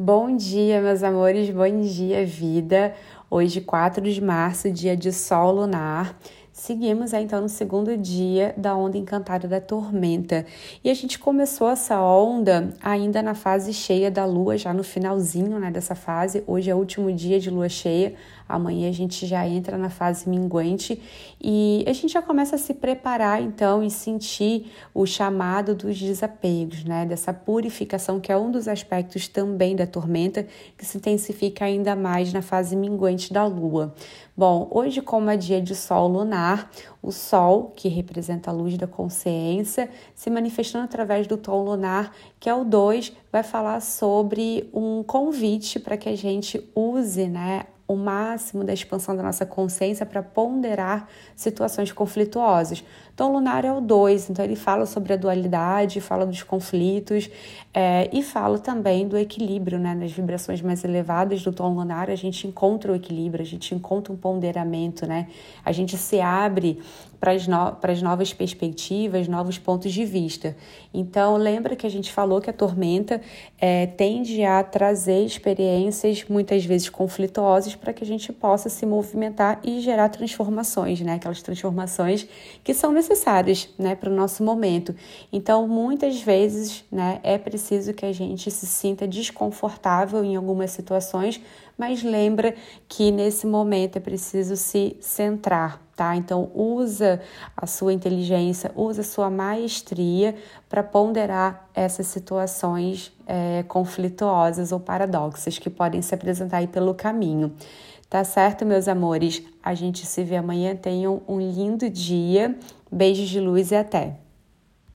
Bom dia, meus amores, bom dia, vida. Hoje, 4 de março, dia de sol lunar. Seguimos então no segundo dia da onda encantada da tormenta. E a gente começou essa onda ainda na fase cheia da lua, já no finalzinho né, dessa fase. Hoje é o último dia de lua cheia. Amanhã a gente já entra na fase minguante e a gente já começa a se preparar então e sentir o chamado dos desapegos, né? Dessa purificação que é um dos aspectos também da tormenta que se intensifica ainda mais na fase minguante da lua. Bom, hoje, como é dia de sol lunar, o sol, que representa a luz da consciência, se manifestando através do tom lunar, que é o 2, vai falar sobre um convite para que a gente use né, o máximo da expansão da nossa consciência para ponderar situações conflituosas. Então, lunar é o 2, então ele fala sobre a dualidade, fala dos conflitos é, e fala também do equilíbrio, né? Nas vibrações mais elevadas do tom lunar, a gente encontra o equilíbrio, a gente encontra um ponderamento, né? A gente se abre para as no novas perspectivas, novos pontos de vista. Então, lembra que a gente falou que a tormenta é, tende a trazer experiências muitas vezes conflituosas para que a gente possa se movimentar e gerar transformações, né? Aquelas transformações que são necessárias né, para o nosso momento. Então, muitas vezes né, é preciso que a gente se sinta desconfortável em algumas situações, mas lembra que nesse momento é preciso se centrar, tá? Então, usa a sua inteligência, usa a sua maestria para ponderar essas situações é, conflituosas ou paradoxas que podem se apresentar aí pelo caminho. Tá certo, meus amores? A gente se vê amanhã. Tenham um lindo dia. Beijos de luz e até!